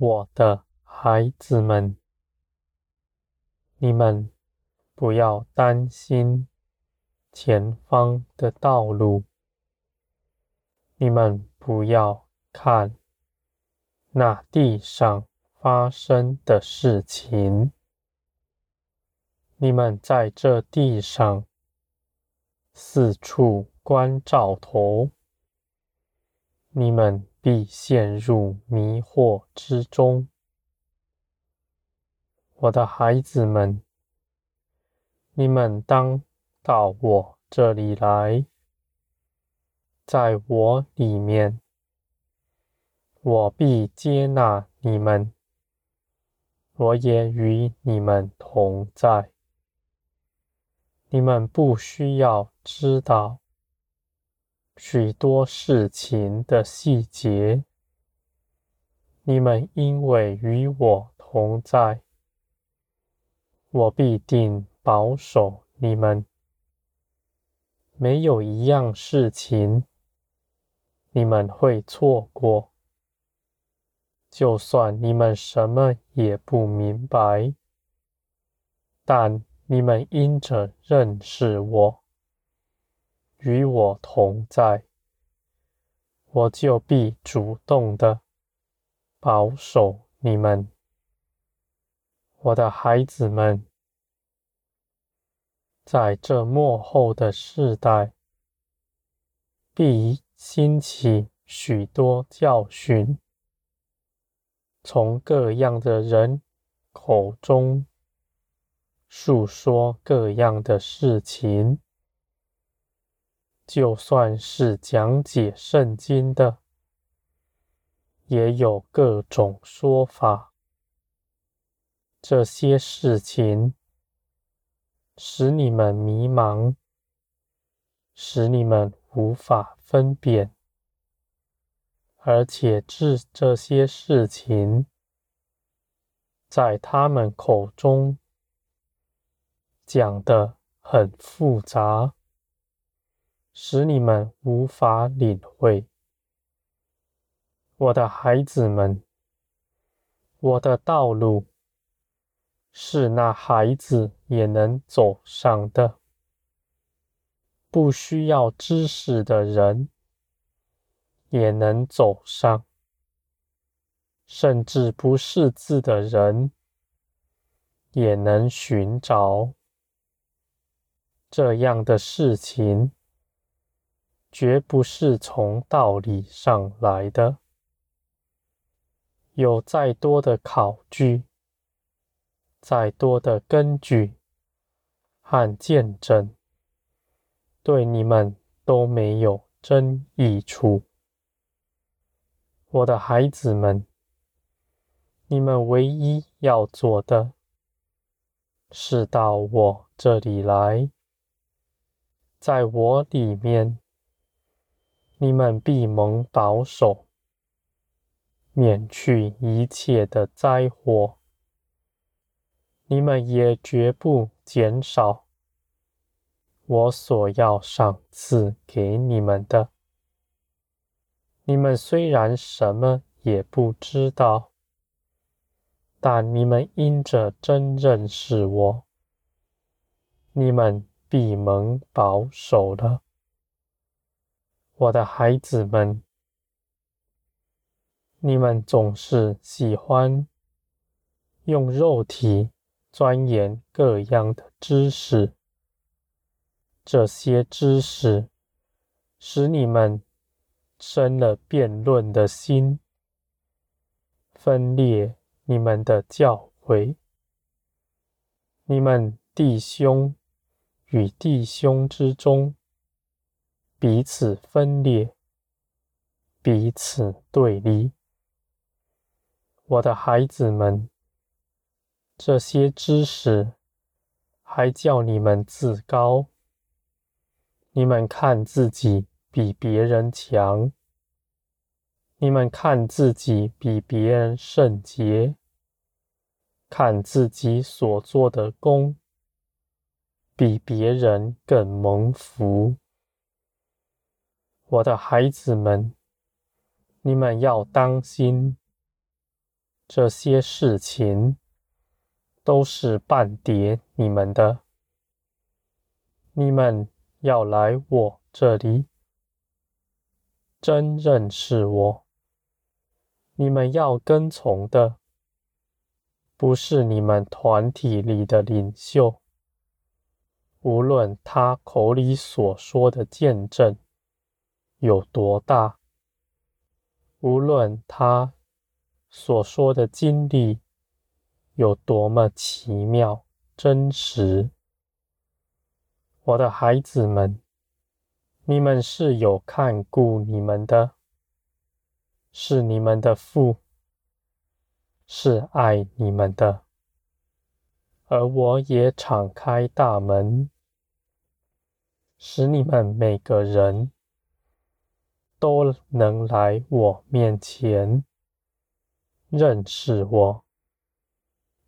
我的孩子们，你们不要担心前方的道路，你们不要看那地上发生的事情，你们在这地上四处关照头，你们必陷入迷惑之中。我的孩子们，你们当到我这里来，在我里面，我必接纳你们，我也与你们同在。你们不需要知道许多事情的细节，你们因为与我同在，我必定保守你们。没有一样事情你们会错过，就算你们什么也不明白，但你们因着认识我，与我同在，我就必主动的保守你们，我的孩子们。在这末后的世代，必兴起许多教训，从各样的人口中述说各样的事情。就算是讲解圣经的，也有各种说法。这些事情使你们迷茫，使你们无法分辨，而且这这些事情在他们口中讲得很复杂。使你们无法领会，我的孩子们，我的道路是那孩子也能走上的，不需要知识的人也能走上，甚至不识字的人也能寻找。这样的事情。绝不是从道理上来的。有再多的考据，再多的根据和见证，对你们都没有真益处。我的孩子们，你们唯一要做的，是到我这里来，在我里面。你们必蒙保守，免去一切的灾祸。你们也绝不减少我所要赏赐给你们的。你们虽然什么也不知道，但你们因着真认识我，你们必蒙保守了。我的孩子们，你们总是喜欢用肉体钻研各样的知识，这些知识使你们生了辩论的心，分裂你们的教诲，你们弟兄与弟兄之中。彼此分裂，彼此对立。我的孩子们，这些知识还叫你们自高，你们看自己比别人强，你们看自己比别人圣洁，看自己所做的功比别人更蒙福。我的孩子们，你们要当心，这些事情都是绊跌你们的。你们要来我这里，真认识我。你们要跟从的，不是你们团体里的领袖，无论他口里所说的见证有多大，无论他所说的经历有多么奇妙真实。我的孩子们，你们是有看顾你们的，是你们的父，是爱你们的，而我也敞开大门，使你们每个人都能来我面前，认识我，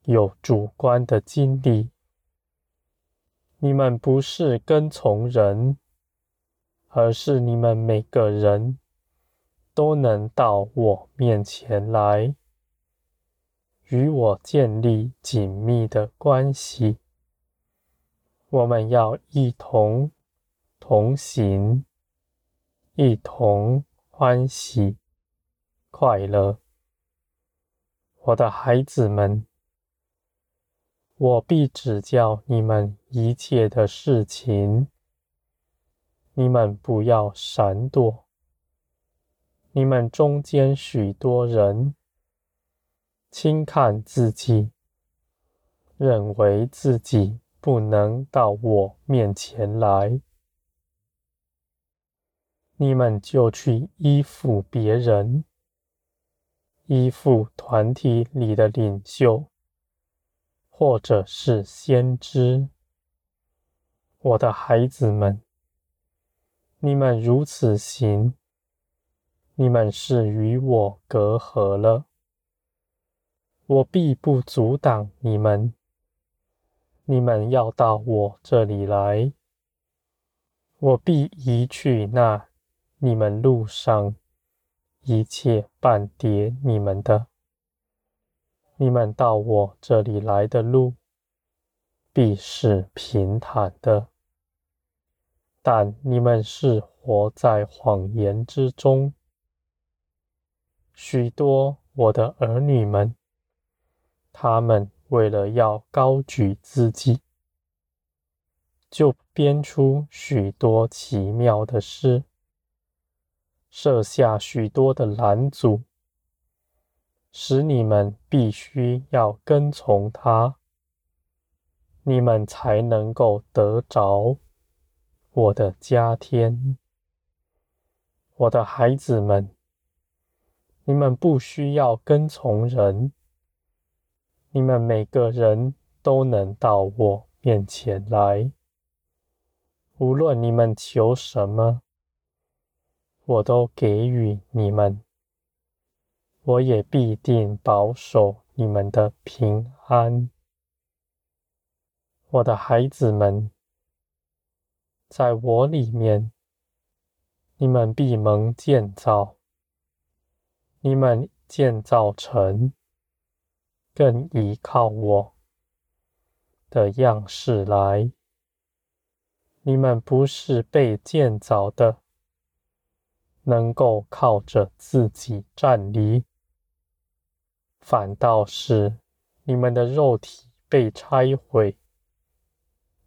有主观的经历。你们不是跟从人，而是你们每个人都能到我面前来，与我建立紧密的关系。我们要一同同行，一同欢喜快乐。我的孩子们。我必指教你们一切的事情，你们不要闪躲。你们中间许多人轻看自己，认为自己不能到我面前来，你们就去依附别人，依附团体里的领袖。或者是先知，我的孩子们，你们如此行，你们是与我隔阂了。我必不阻挡你们，你们要到我这里来，我必移去那你们路上一切绊跌你们的。你们到我这里来的路，必是平坦的。但你们是活在谎言之中。许多我的儿女们，他们为了要高举自己，就编出许多奇妙的事，设下许多的拦阻。使你们必须要跟从他，你们才能够得着我的加添。我的孩子们，你们不需要跟从人，你们每个人都能到我面前来。无论你们求什么，我都给予你们。我也必定保守你们的平安，我的孩子们，在我里面，你们必蒙建造，你们建造成更依靠我的样式来。你们不是被建造的，能够靠着自己站立。反倒是你们的肉体被拆毁，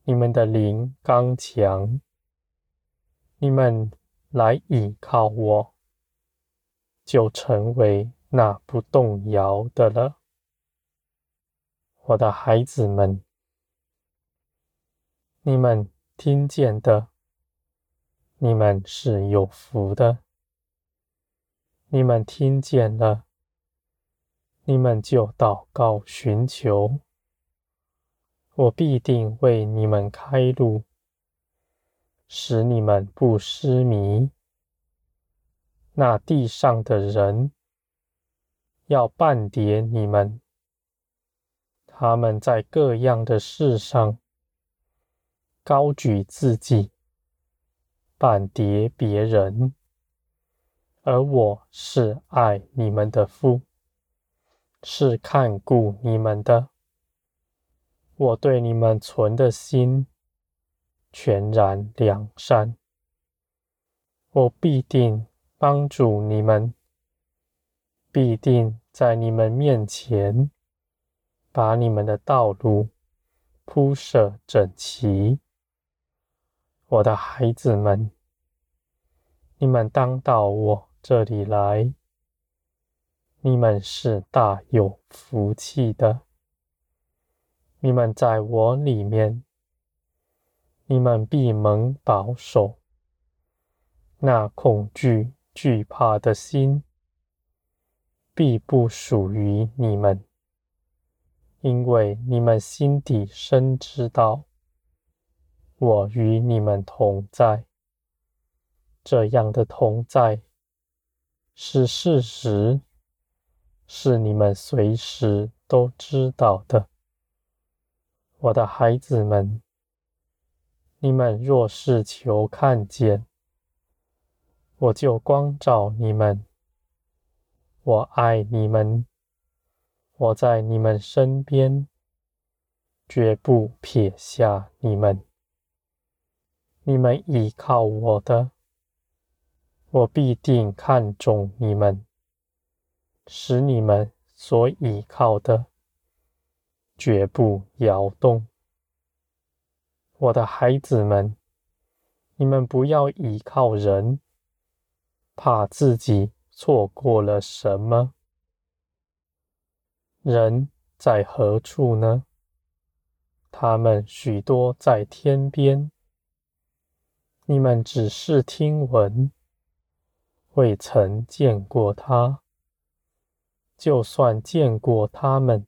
你们的灵刚强，你们来倚靠我，就成为那不动摇的了。我的孩子们，你们听见的，你们是有福的，你们听见了。你们就祷告寻求，我必定为你们开路，使你们不失迷。那地上的人要绊跌你们，他们在各样的事上高举自己，绊跌别人，而我是爱你们的父。是看顾你们的。我对你们存的心全然良善，我必定帮助你们，必定在你们面前把你们的道路铺设整齐。我的孩子们，你们当到我这里来，你们是大有福气的。你们在我里面，你们必蒙保守。那恐惧、惧怕的心，必不属于你们，因为你们心底深知道，我与你们同在。这样的同在是事实，是你们随时都知道的。我的孩子们，你们若是求看见，我就光照你们。我爱你们，我在你们身边，绝不撇下你们。你们依靠我的，我必定看重你们，使你们所倚靠的。绝不摇动，我的孩子们，你们不要倚靠人，怕自己错过了什么。人在何处呢？他们许多在天边，你们只是听闻，未曾见过他。就算见过他们。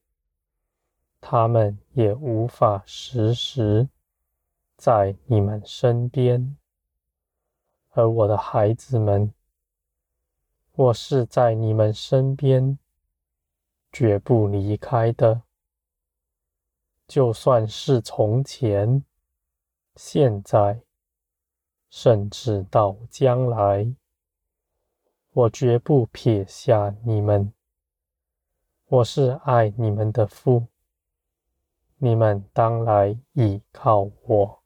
他们也无法时时在你们身边，而我的孩子们，我是在你们身边，绝不离开的。就算是从前、现在，甚至到将来，我绝不撇下你们。我是爱你们的父。你们当来倚靠我。